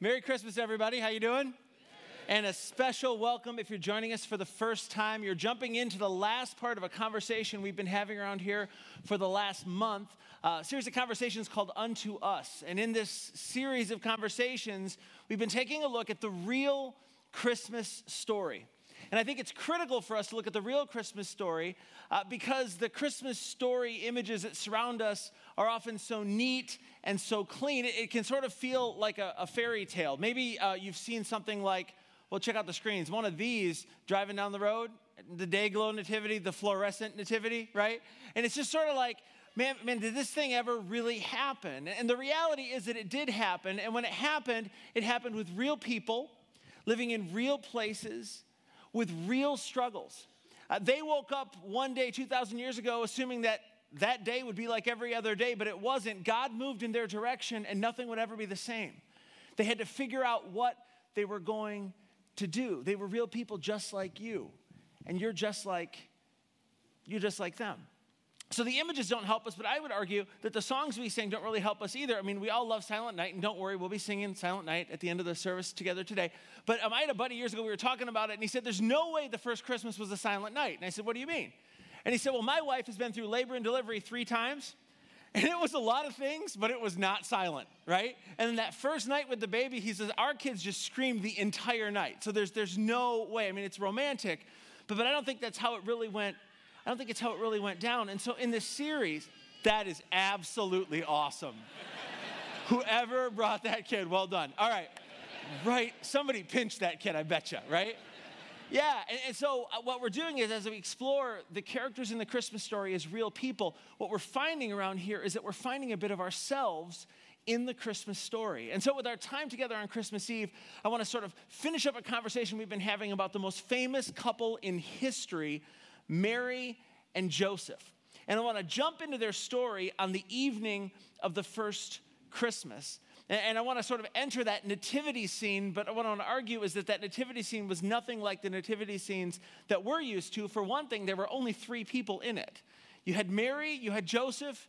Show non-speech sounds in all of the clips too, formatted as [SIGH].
Merry Christmas, everybody. How you doing? And a special welcome if you're joining us for the first time. You're jumping into the last part of a conversation we've been having around here for the last month. Uh, a series of conversations called Unto Us. And in this series of conversations, we've been taking a look at the real Christmas story. And I think it's critical for us to look at the real Christmas story uh, because the Christmas story images that surround us are often so neat and so clean. It, it can sort of feel like a, a fairy tale. Maybe uh, you've seen something like, well, check out the screens. One of these driving down the road, the Day-Glo nativity, the fluorescent nativity, right? And it's just sort of like, man, man, did this thing ever really happen? And the reality is that it did happen. And when it happened, it happened with real people living in real places with real struggles. Uh, they woke up one day 2,000 years ago assuming that that day would be like every other day, but it wasn't. God moved in their direction and nothing would ever be the same. They had to figure out what they were going to do. They were real people just like you, and you're just like you're just like them. So the images don't help us, but I would argue that the songs we sing don't really help us either. I mean, we all love Silent Night, and don't worry, we'll be singing Silent Night at the end of the service together today. But um, I had a buddy years ago, we were talking about it, and he said, There's no way the first Christmas was a silent night. And I said, What do you mean? And he said, Well, my wife has been through labor and delivery three times. [LAUGHS] And it was a lot of things, but it was not silent, right? And then that first night with the baby, he says, Our kids just screamed the entire night. So there's, there's no way. I mean, it's romantic, but, but I don't think that's how it really went I don't think it's how it really went down. And so in this series, that is absolutely awesome. Whoever brought that kid, well done. All right, right. Somebody pinched that kid, I bet you, right? Yeah, and, and, so uh, what we're doing is as we explore the characters in the Christmas story as real people, what we're finding around here is that we're finding a bit of ourselves in the Christmas story. And so, with our time together on Christmas Eve, I want to sort of finish up a conversation we've been having about the most famous couple in history Mary and Joseph. And I want to jump into their story on the evening of the first Christmas. And I want to sort of enter that nativity scene, but what I want to argue is that that nativity scene was nothing like the nativity scenes that we're used to. For one thing, there were only three people in it you had Mary, you had Joseph,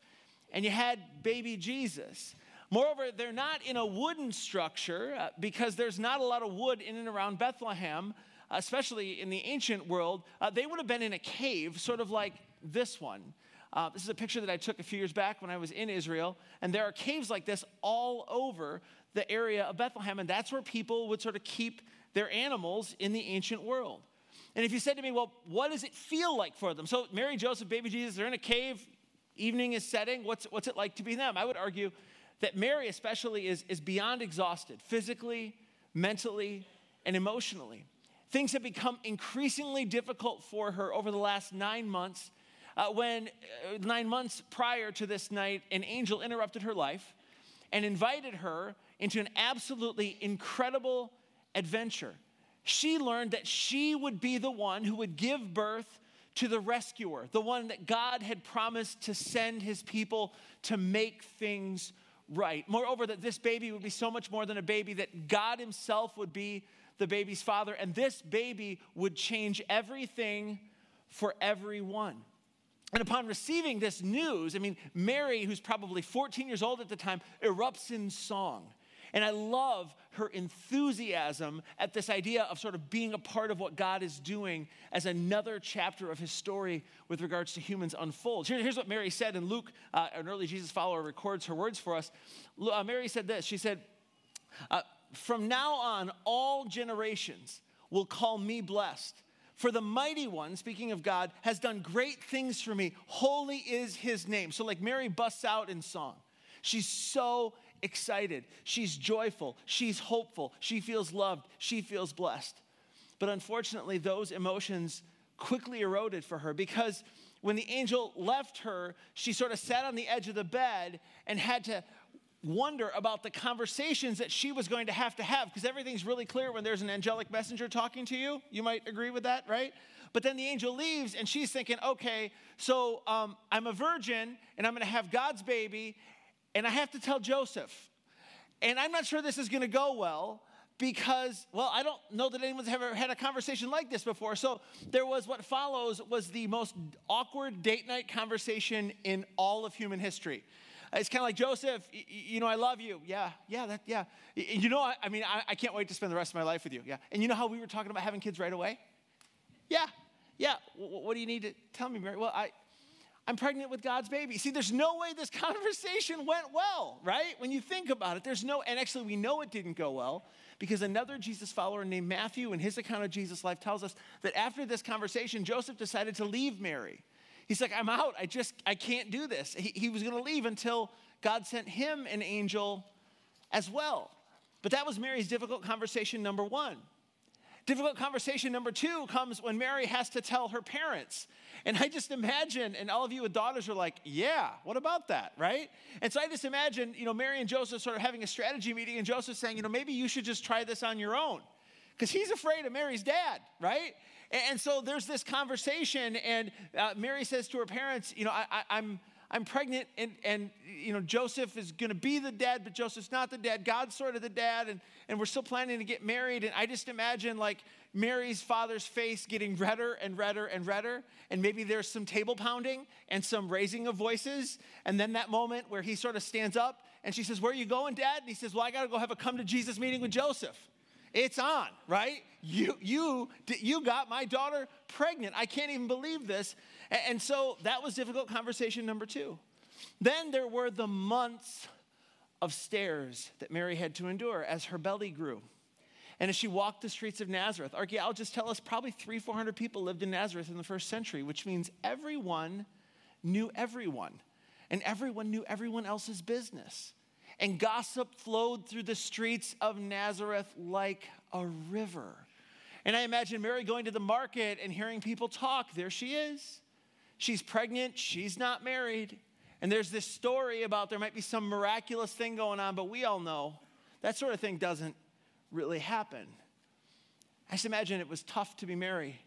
and you had baby Jesus. Moreover, they're not in a wooden structure uh, because there's not a lot of wood in and around Bethlehem especially in the ancient world, uh, they would have been in a cave, sort of like this one. Uh, this is a picture that I took a few years back when I was in Israel, and there are caves like this all over the area of Bethlehem, and that's where people would sort of keep their animals in the ancient world. And if you said to me, well, what does it feel like for them? So, Mary, Joseph, baby Jesus, they're in a cave, evening is setting. What's, what's it like to be them? I would argue that Mary, especially, is, is beyond exhausted physically, mentally, and emotionally. Things have become increasingly difficult for her over the last nine months. Uh, when uh, nine months prior to this night, an angel interrupted her life and invited her into an absolutely incredible adventure. She learned that she would be the one who would give birth to the rescuer, the one that God had promised to send his people to make things right. Moreover, that this baby would be so much more than a baby, that God himself would be the baby's father, and this baby would change everything for everyone. And upon receiving this news, I mean, Mary, who's probably 14 years old at the time, erupts in song. And I love her enthusiasm at this idea of sort of being a part of what God is doing as another chapter of his story with regards to humans unfolds. Here, here's what Mary said, and Luke, uh, an early Jesus follower, records her words for us. Uh, Mary said this She said, uh, from now on, all generations will call me blessed. For the mighty one, speaking of God, has done great things for me. Holy is his name. So, like Mary busts out in song. She's so excited. She's joyful. She's hopeful. She feels loved. She feels blessed. But unfortunately, those emotions quickly eroded for her because when the angel left her, she sort of sat on the edge of the bed and had to wonder about the conversations that she was going to have to have because everything's really clear when there's an angelic messenger talking to you. You might agree with that, right? But then the angel leaves and she's thinking, okay, so um, I'm a virgin and I'm going to have God's baby and I have to tell Joseph. And I'm not sure this is going to go well because well i don't know that anyone's ever had a conversation like this before so there was what follows was the most awkward date night conversation in all of human history It's kind of like Joseph, you know, I love you. Yeah, yeah, that, yeah. You know, I, I mean, I, I can't wait to spend the rest of my life with you. Yeah. And you know how we were talking about having kids right away? Yeah, yeah. What do you need to tell me, Mary? Well, I, I'm pregnant with God's baby. See, there's no way this [LAUGHS] conversation went well, right? When you think about it, there's no, and actually, we know it didn't go well because another Jesus follower named Matthew, in his account of Jesus' life, tells us that after this conversation, Joseph decided to leave Mary. He's like, I'm out. I just, I can't do this. He, he was going to leave until God sent him an angel as well. But that was Mary's difficult conversation number one. Difficult conversation number two comes when Mary has to tell her parents. And I just imagine, and all of you with daughters are like, yeah, what about that, right? And so I just imagine, you know, Mary and Joseph sort of having a strategy meeting, and Joseph saying, you know, maybe you should just try this on your own. Because he's afraid of Mary's dad, right? And so there's this conversation, and uh, Mary says to her parents, You know, I, I, I'm. I'm pregnant, and, and you know, Joseph is gonna be the dad, but Joseph's not the dad. God's sort of the dad, and, and we're still planning to get married. And I just imagine like Mary's father's face getting redder and redder and redder. And maybe there's some table pounding and some raising of voices. And then that moment where he sort of stands up and she says, Where are you going, dad? And he says, Well, I gotta go have a come to Jesus meeting with Joseph. It's on, right? You, you, you got my daughter pregnant. I can't even believe this. And so that was difficult conversation number two. Then there were the months of stares that Mary had to endure as her belly grew. And as she walked the streets of Nazareth, archaeologists tell us probably three, 400 people lived in Nazareth in the first century, which means everyone knew everyone, and everyone knew everyone else's business and gossip flowed through the streets of Nazareth like a river. And I imagine Mary going to the market and hearing people talk. There she is. She's pregnant, she's not married. And there's this story about there might be some miraculous thing going on, but we all know that sort of thing doesn't really happen. I just imagine it was tough to be Mary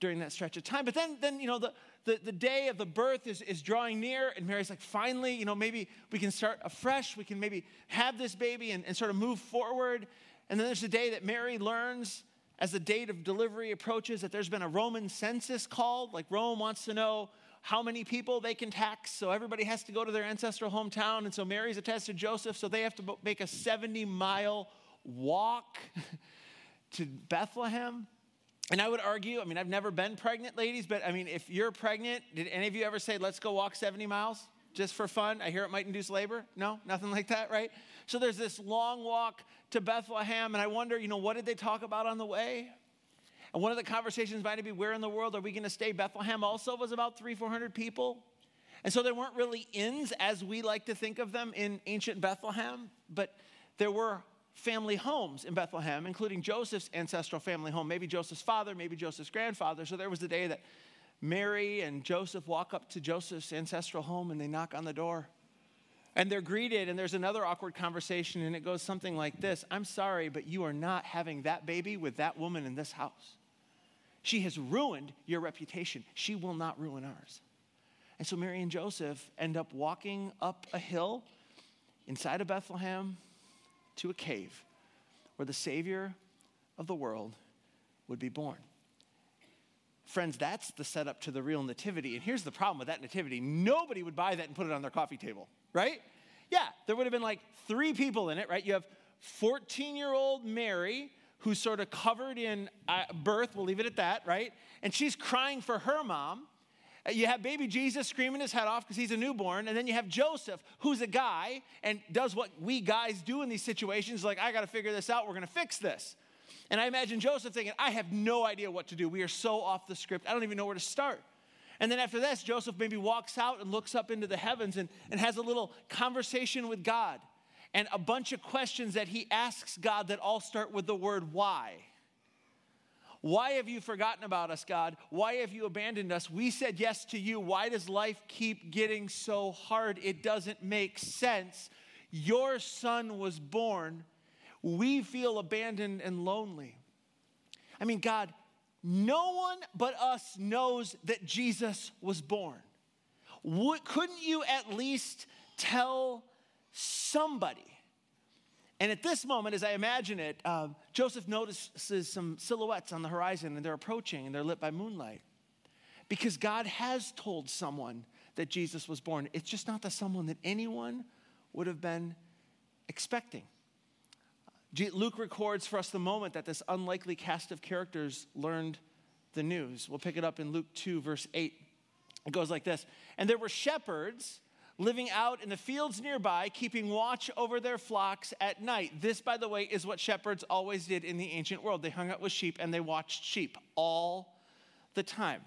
during that stretch of time. But then, then you know, the, the, the day of the birth is, is drawing near, and Mary's like, finally, you know, maybe we can start afresh. We can maybe have this baby and, and sort of move forward. And then there's the day that Mary learns as the date of delivery approaches that there's been a Roman census called. Like Rome wants to know how many people they can tax. So everybody has to go to their ancestral hometown. And so Mary's attached to Joseph. So they have to make a 70 mile walk [LAUGHS] to Bethlehem. And I would argue, I mean, I've never been pregnant, ladies, but I mean, if you're pregnant, did any of you ever say, let's go walk 70 miles just for fun? I hear it might induce labor. No, nothing like that, right? So there's this long walk to Bethlehem, and I wonder, you know, what did they talk about on the way? And one of the conversations might be, where in the world are we going to stay? Bethlehem also was about three, 400 people. And so there weren't really inns as we like to think of them in ancient Bethlehem, but there were family homes in Bethlehem, including Joseph's ancestral family home, maybe Joseph's father, maybe Joseph's grandfather. So there was the day that Mary and Joseph walk up to Joseph's ancestral home and they knock on the door. And they're greeted, and there's another awkward conversation, and it goes something like this I'm sorry, but you are not having that baby with that woman in this house. She has ruined your reputation. She will not ruin ours. And so Mary and Joseph end up walking up a hill inside of Bethlehem to a cave where the Savior of the world would be born. Friends, that's the setup to the real nativity. And here's the problem with that nativity nobody would buy that and put it on their coffee table, right? Yeah, there would have been like three people in it, right? You have 14 year old Mary, who's sort of covered in uh, birth, we'll leave it at that, right? And she's crying for her mom. You have baby Jesus screaming his head off because he's a newborn. And then you have Joseph, who's a guy and does what we guys do in these situations like, I got to figure this out. We're going to fix this. And I imagine Joseph thinking, I have no idea what to do. We are so off the script. I don't even know where to start. And then after this, Joseph maybe walks out and looks up into the heavens and, and has a little conversation with God and a bunch of questions that he asks God that all start with the word why. Why have you forgotten about us, God? Why have you abandoned us? We said yes to you. Why does life keep getting so hard? It doesn't make sense. Your son was born. We feel abandoned and lonely. I mean, God, no one but us knows that Jesus was born. What, couldn't you at least tell somebody? And at this moment, as I imagine it, uh, Joseph notices some silhouettes on the horizon and they're approaching and they're lit by moonlight. Because God has told someone that Jesus was born. It's just not the someone that anyone would have been expecting. Luke records for us the moment that this unlikely cast of characters learned the news. We'll pick it up in Luke 2, verse 8. It goes like this And there were shepherds living out in the fields nearby, keeping watch over their flocks at night. This, by the way, is what shepherds always did in the ancient world. They hung out with sheep and they watched sheep all the time.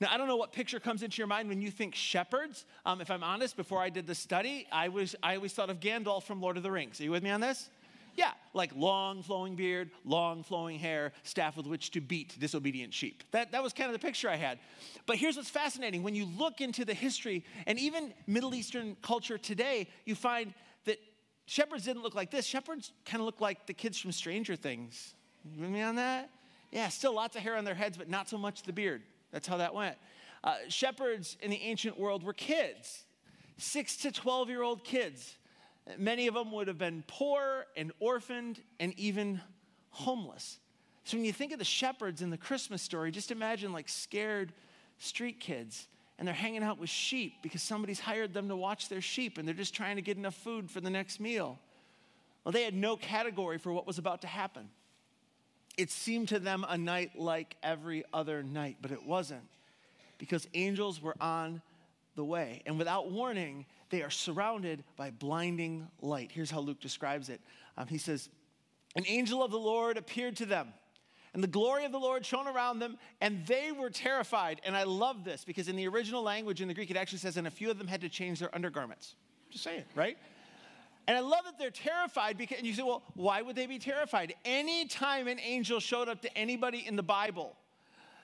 Now, I don't know what picture comes into your mind when you think shepherds. Um, if I'm honest, before I did the study, I, was, I always thought of Gandalf from Lord of the Rings. Are you with me on this? Yeah, like long flowing beard, long flowing hair, staff with which to beat disobedient sheep. That, that was kind of the picture I had. But here's what's fascinating when you look into the history and even Middle Eastern culture today, you find that shepherds didn't look like this. Shepherds kind of look like the kids from Stranger Things. You with me on that? Yeah, still lots of hair on their heads, but not so much the beard. That's how that went. Uh, shepherds in the ancient world were kids, six to 12 year old kids. Many of them would have been poor and orphaned and even homeless. So when you think of the shepherds in the Christmas story, just imagine like scared street kids and they're hanging out with sheep because somebody's hired them to watch their sheep and they're just trying to get enough food for the next meal. Well, they had no category for what was about to happen. It seemed to them a night like every other night, but it wasn't because angels were on the way. And without warning, they are surrounded by blinding light. Here's how Luke describes it um, He says, An angel of the Lord appeared to them. And the glory of the Lord shone around them, and they were terrified. And I love this because in the original language in the Greek, it actually says, and a few of them had to change their undergarments. Just saying, right? And I love that they're terrified because, and you say, well, why would they be terrified? Anytime an angel showed up to anybody in the Bible,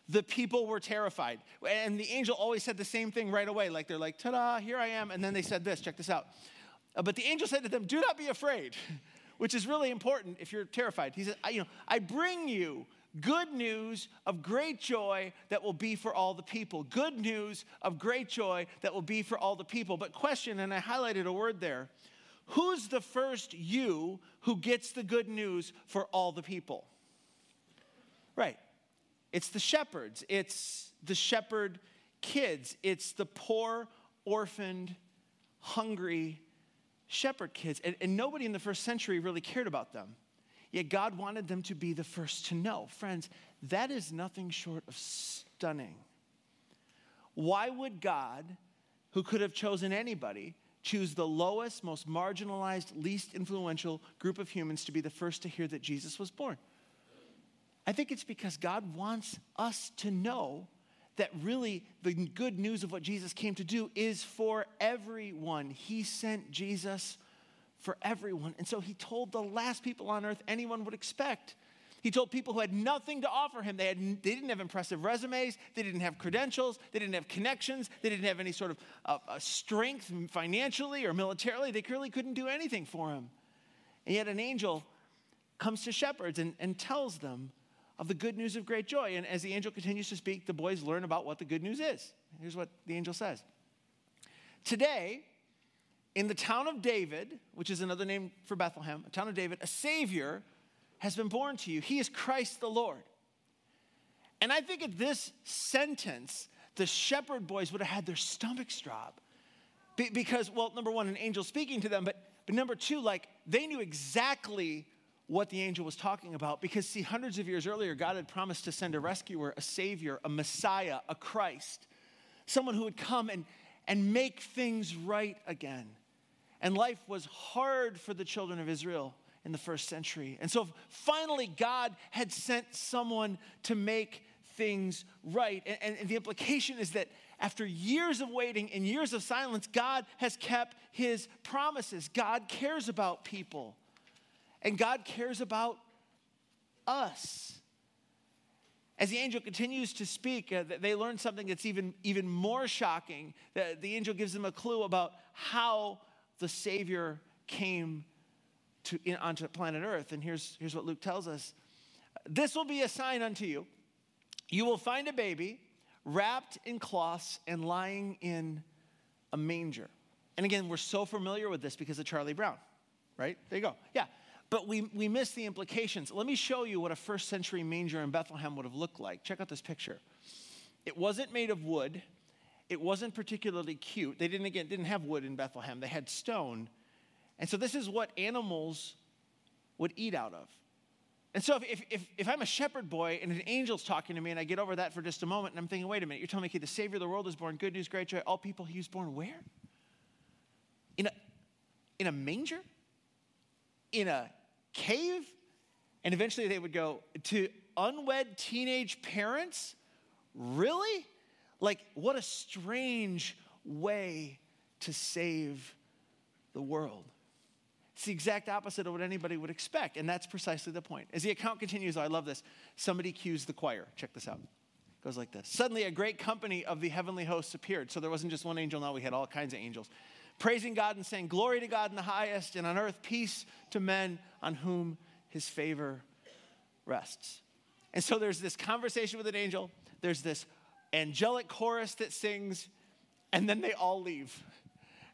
the people were terrified. And the angel always said the same thing right away. Like they're like, ta da, here I am. And then they said this, check this out. Uh, but the angel said to them, do not be afraid, [LAUGHS] which is really important if you're terrified. He said, I, you know, I bring you good news of great joy that will be for all the people. Good news of great joy that will be for all the people. But question, and I highlighted a word there who's the first you who gets the good news for all the people? Right. It's the shepherds, it's the shepherd kids, it's the poor, orphaned, hungry shepherd kids. And, and, nobody in the first century really cared about them. Yet God wanted them to be the first to know. Friends, that is nothing short of stunning. Why would God, who could have chosen anybody, choose the lowest, most marginalized, least influential group of humans to be the first to hear that Jesus was born? I think it's because God wants us to know that really the good news of what Jesus came to do is for everyone. He sent Jesus for everyone. And so he told the last people on earth anyone would expect. He told people who had nothing to offer him. They, had, they didn't have impressive resumes, they didn't have credentials, they didn't have connections, they didn't have any sort of uh, uh, strength financially or militarily. They clearly couldn't do anything for him. And yet an angel comes to shepherds and, and tells them of the good news of great joy. And as the angel continues to speak, the boys learn about what the good news is. Here's what the angel says Today, in the town of David, which is another name for Bethlehem, a town of David, a Savior has been born to you. He is Christ the Lord. And I think at this sentence, the shepherd boys would have had their stomachs drop. because, well, number one, an angel speaking to them, but, but number two, like they knew exactly what the angel was talking about because, see, hundreds of years earlier, God had promised to send a rescuer, a savior, a Messiah, a Christ, someone who would come and, and make things right again. And life was hard for the children of Israel in the first century. And so finally, God had sent someone to make things right. And, and, the implication is that after years of waiting and years of silence, God has kept his promises. God cares about people. And God cares about us. As the angel continues to speak, uh, they learn something that's even, even more shocking. The, the angel gives them a clue about how the Savior came to, in, onto planet Earth. And here's, here's what Luke tells us This will be a sign unto you. You will find a baby wrapped in cloths and lying in a manger. And again, we're so familiar with this because of Charlie Brown, right? There you go. Yeah but we, we miss the implications. Let me show you what a first century manger in Bethlehem would have looked like. Check out this picture. It wasn't made of wood, It wasn't particularly cute. They didn't again didn't have wood in Bethlehem. They had stone. And so this is what animals would eat out of. And so if, if, if I'm a shepherd boy and an angel's talking to me and I get over that for just a moment and I'm thinking, wait a minute, you're telling me, okay, the Savior of the world is born, good news, great joy, all people, he was born where? In a, in a manger? In a cave? And eventually they would go, to unwed teenage parents? Really? Like, what a strange way to save the world. It's the exact opposite of what anybody would expect, and that's precisely the point. As the account continues, I love this. Somebody cues the choir. Check this out. It goes like this Suddenly, a great company of the heavenly hosts appeared. So there wasn't just one angel, now we had all kinds of angels. Praising God and saying, Glory to God in the highest, and on earth peace to men on whom his favor rests. And so there's this conversation with an angel, there's this angelic chorus that sings, and then they all leave.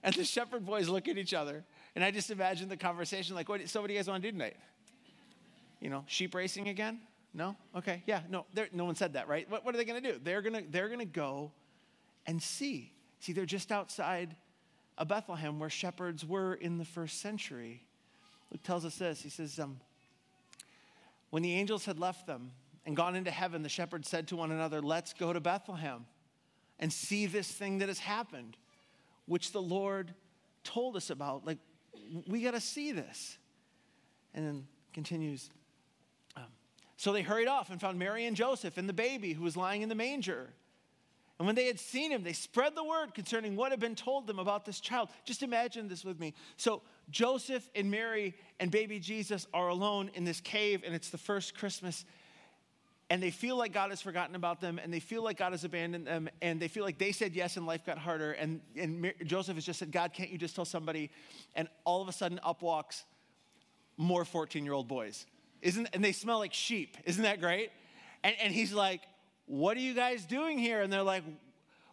And the shepherd boys look at each other, and I just imagine the conversation like, what, so what do you guys want to do tonight? You know, sheep racing again? No? Okay, yeah, no, no one said that, right? What, what are they going to do? They're going to they're gonna go and see. See, they're just outside of Bethlehem where shepherds were in the first century. Luke tells us this. He says, um, when the angels had left them and gone into heaven, the shepherds said to one another, Let's go to Bethlehem and see this thing that has happened, which the Lord told us about. Like, we got to see this. And then continues. Um, so they hurried off and found Mary and Joseph and the baby who was lying in the manger. And when they had seen him, they spread the word concerning what had been told them about this child. Just imagine this with me. So Joseph and Mary and baby Jesus are alone in this cave, and it's the first Christmas. And they feel like God has forgotten about them, and they feel like God has abandoned them, and they feel like they said yes and life got harder. And, and Joseph has just said, God, can't you just tell somebody? And all of a sudden, up walks more 14 year old boys. Isn't, and they smell like sheep. Isn't that great? And, and he's like, What are you guys doing here? And they're like,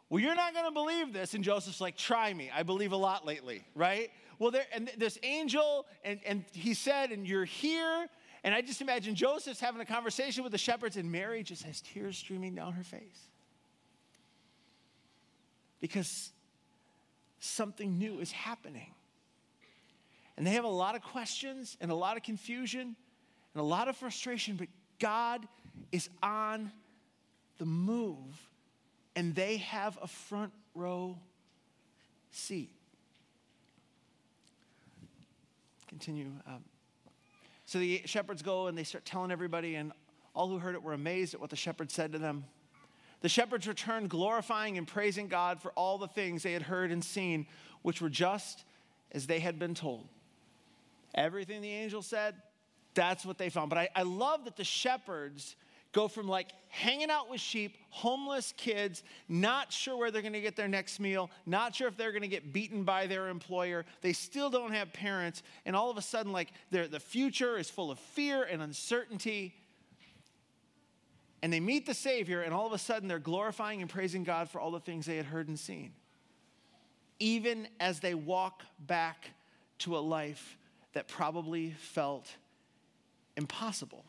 Well, you're not going to believe this. And Joseph's like, Try me. I believe a lot lately, right? Well, there, and this angel, and, and he said, and you're here. And I just imagine Joseph's having a conversation with the shepherds, and Mary just has tears streaming down her face. Because something new is happening. And they have a lot of questions and a lot of confusion and a lot of frustration, but God is on the move, and they have a front row seat. continue. Um, so the shepherds go and they start telling everybody, and all who heard it were amazed at what the shepherds said to them. The shepherds returned, glorifying and praising God for all the things they had heard and seen, which were just as they had been told. Everything the angel said, that's what they found. But I, I love that the shepherds go from like hanging out with sheep, homeless kids, not sure where they're going to get their next meal, not sure if they're going to get beaten by their employer. They still don't have parents. And all of a sudden, like the future is full of fear and uncertainty. And they meet the Savior, and all of a sudden they're glorifying and praising God for all the things they had heard and seen. Even as they walk back to a life that probably felt impossible.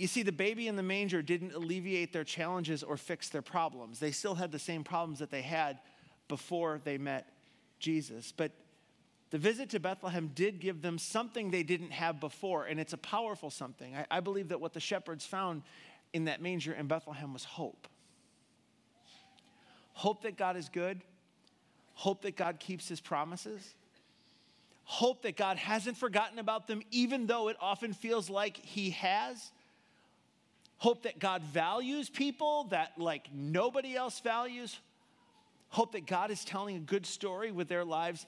You see, the baby in the manger didn't alleviate their challenges or fix their problems. They still had the same problems that they had before they met Jesus. But the visit to Bethlehem did give them something they didn't have before, and it's a powerful something. I, I believe that what the shepherds found in that manger in Bethlehem was hope. Hope that God is good, hope that God keeps his promises, hope that God hasn't forgotten about them, even though it often feels like he has hope that God values people that like nobody else values, hope that God is telling a good story with their lives,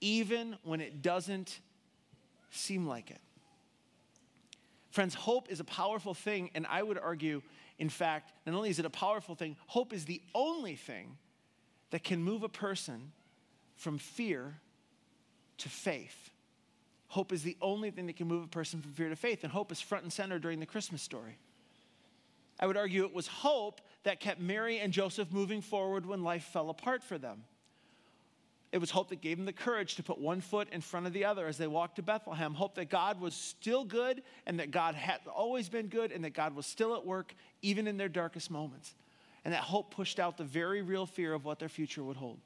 even when it doesn't seem like it. Friends, hope is a powerful thing, and I would argue, in fact, not only is it a powerful thing, hope is the only thing that can move a person from fear to faith. Hope is the only thing that can move a person from fear to faith, and hope is front and center during the Christmas story. I would argue it was hope that kept Mary and Joseph moving forward when life fell apart for them. It was hope that gave them the courage to put one foot in front of the other as they walked to Bethlehem. Hope that God was still good and that God had always been good and that God was still at work even in their darkest moments. And that hope pushed out the very real fear of what their future would hold.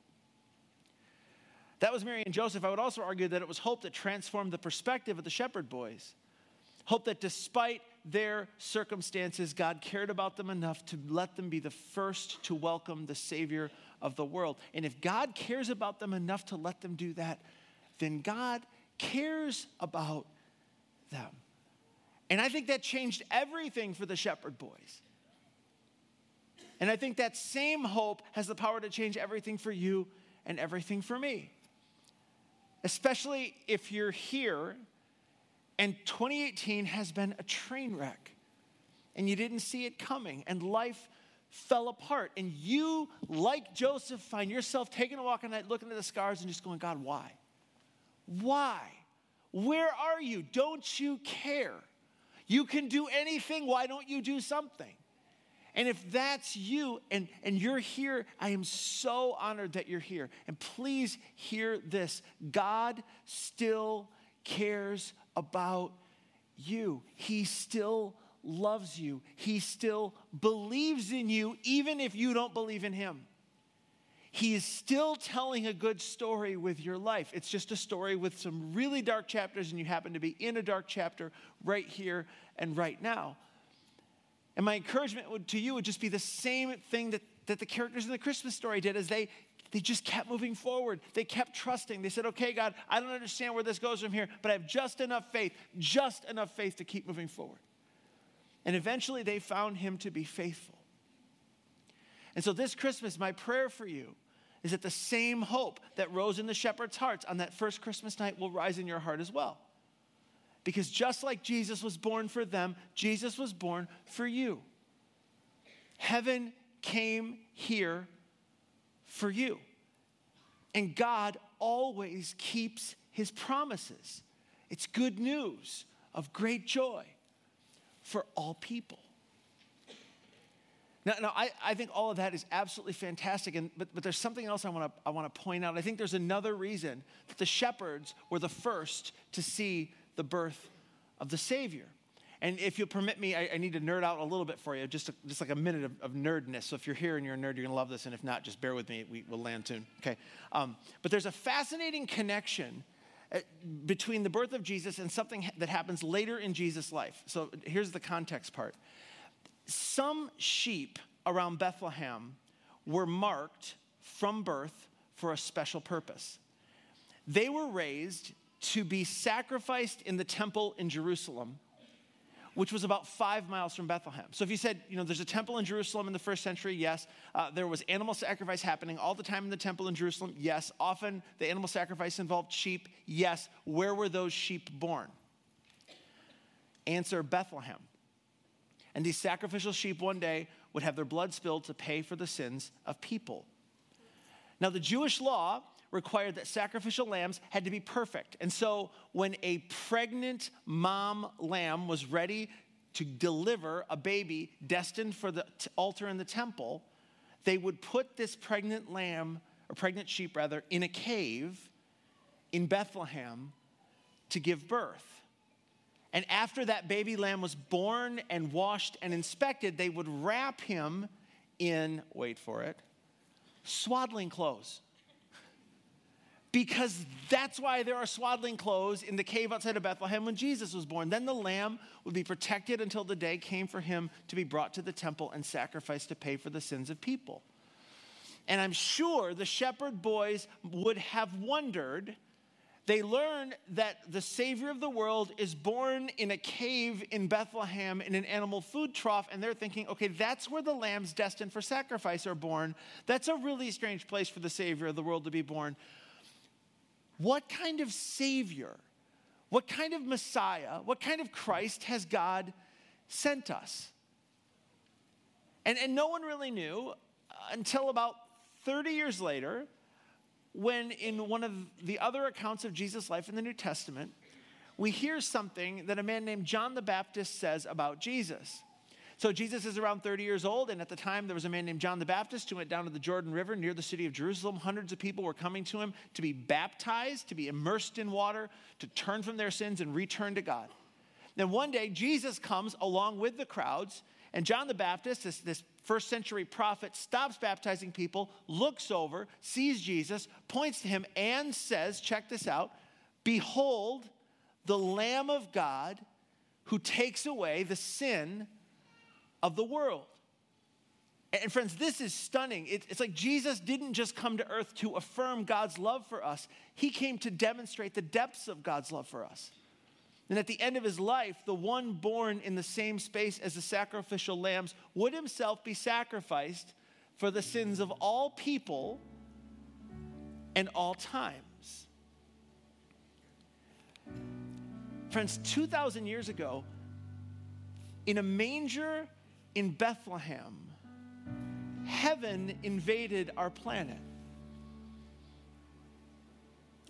That was Mary and Joseph. I would also argue that it was hope that transformed the perspective of the shepherd boys. Hope that despite their circumstances, God cared about them enough to let them be the first to welcome the Savior of the world. And if God cares about them enough to let them do that, then God cares about them. And I think that changed everything for the shepherd boys. And I think that same hope has the power to change everything for you and everything for me. Especially if you're here and 2018 has been a train wreck and you didn't see it coming and life fell apart. And you, like Joseph, find yourself taking a walk at night, looking at the scars and just going, God, why? Why? Where are you? Don't you care? You can do anything. Why don't you do something? And if that's you and, and you're here, I am so honored that you're here. And please hear this God still cares about you, He still loves you, He still believes in you, even if you don't believe in Him. He is still telling a good story with your life. It's just a story with some really dark chapters, and you happen to be in a dark chapter right here and right now. And my encouragement to you would just be the same thing that, that the characters in the Christmas story did as they, they just kept moving forward. They kept trusting. They said, okay, God, I don't understand where this goes from here, but I have just enough faith, just enough faith to keep moving forward. And eventually they found him to be faithful. And so this Christmas, my prayer for you is that the same hope that rose in the shepherds' hearts on that first Christmas night will rise in your heart as well. Because just like Jesus was born for them, Jesus was born for you. Heaven came here for you. And God always keeps his promises. It's good news of great joy for all people. Now, now I, I think all of that is absolutely fantastic, and, but, but there's something else I want to I wanna point out. I think there's another reason that the shepherds were the first to see the birth of the Savior. And if you'll permit me, I, I need to nerd out a little bit for you, just, a, just like a minute of, of, nerdness. So if you're here and you're a nerd, you're going to love this. And if not, just bear with me. We, will land soon. Okay. Um, but there's a fascinating connection uh, between the birth of Jesus and something that happens later in Jesus' life. So here's the context part some sheep around Bethlehem were marked from birth for a special purpose. They were raised to be sacrificed in the temple in Jerusalem, which was about five miles from Bethlehem. So if you said, you know, there's a temple in Jerusalem in the first century, yes. Uh, there was animal sacrifice happening all the time in the temple in Jerusalem, yes. Often the animal sacrifice involved sheep, yes. Where were those sheep born? Answer Bethlehem. And these sacrificial sheep one day would have their blood spilled to pay for the sins of people. Now, the Jewish law required that sacrificial lambs had to be perfect. And so, when a pregnant mom lamb was ready to deliver a baby destined for the altar in the temple, they would put this pregnant lamb, or pregnant sheep rather, in a cave in Bethlehem to give birth. And after that baby lamb was born and washed and inspected, they would wrap him in, wait for it, swaddling clothes. Because that's why there are swaddling clothes in the cave outside of Bethlehem when Jesus was born. Then the lamb would be protected until the day came for him to be brought to the temple and sacrificed to pay for the sins of people. And I'm sure the shepherd boys would have wondered they learn that the Savior of the world is born in a cave in Bethlehem in an animal food trough, and they're thinking, okay, that's where the lambs destined for sacrifice are born. That's a really strange place for the Savior of the world to be born. What kind of Savior, what kind of Messiah, what kind of Christ has God sent us? And, and no one really knew until about 30 years later when in one of the other accounts of Jesus' life in the New Testament, we hear something that a man named John the Baptist says about Jesus. So Jesus is around 30 years old, and at the time there was a man named John the Baptist who went down to the Jordan River near the city of Jerusalem. Hundreds of people were coming to him to be baptized, to be immersed in water, to turn from their sins and return to God. Then one day Jesus comes along with the crowds, And John the Baptist, this, this first century prophet, stops baptizing people, looks over, sees Jesus, points to him, and says, check this out Behold, the Lamb of God who takes away the sin of the world. And friends, this is stunning. It's like Jesus didn't just come to earth to affirm God's love for us, He came to demonstrate the depths of God's love for us. And at the end of his life, the one born in the same space as the sacrificial lambs would himself be sacrificed for the sins of all people and all times. Friends, 2,000 years ago, in a manger in Bethlehem, heaven invaded our planet.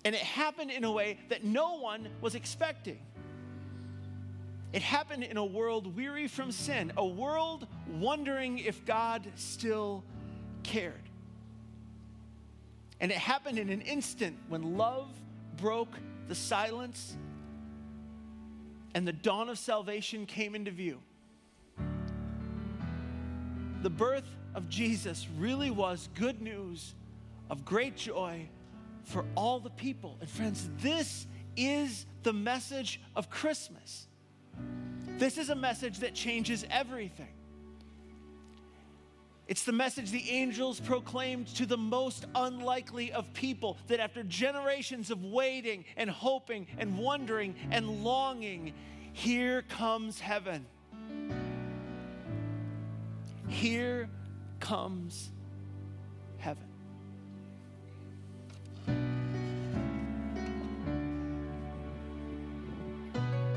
And it happened in a way that no one was expecting. It happened in a world weary from sin, a world wondering if God still cared. And it happened in an instant when love broke the silence and the dawn of salvation came into view. The birth of Jesus really was good news of great joy for all the people. And friends, this is the message of Christmas. This is a message that changes everything. It's the message the angels proclaimed to the most unlikely of people that after generations of waiting and hoping and wondering and longing, here comes heaven. Here comes.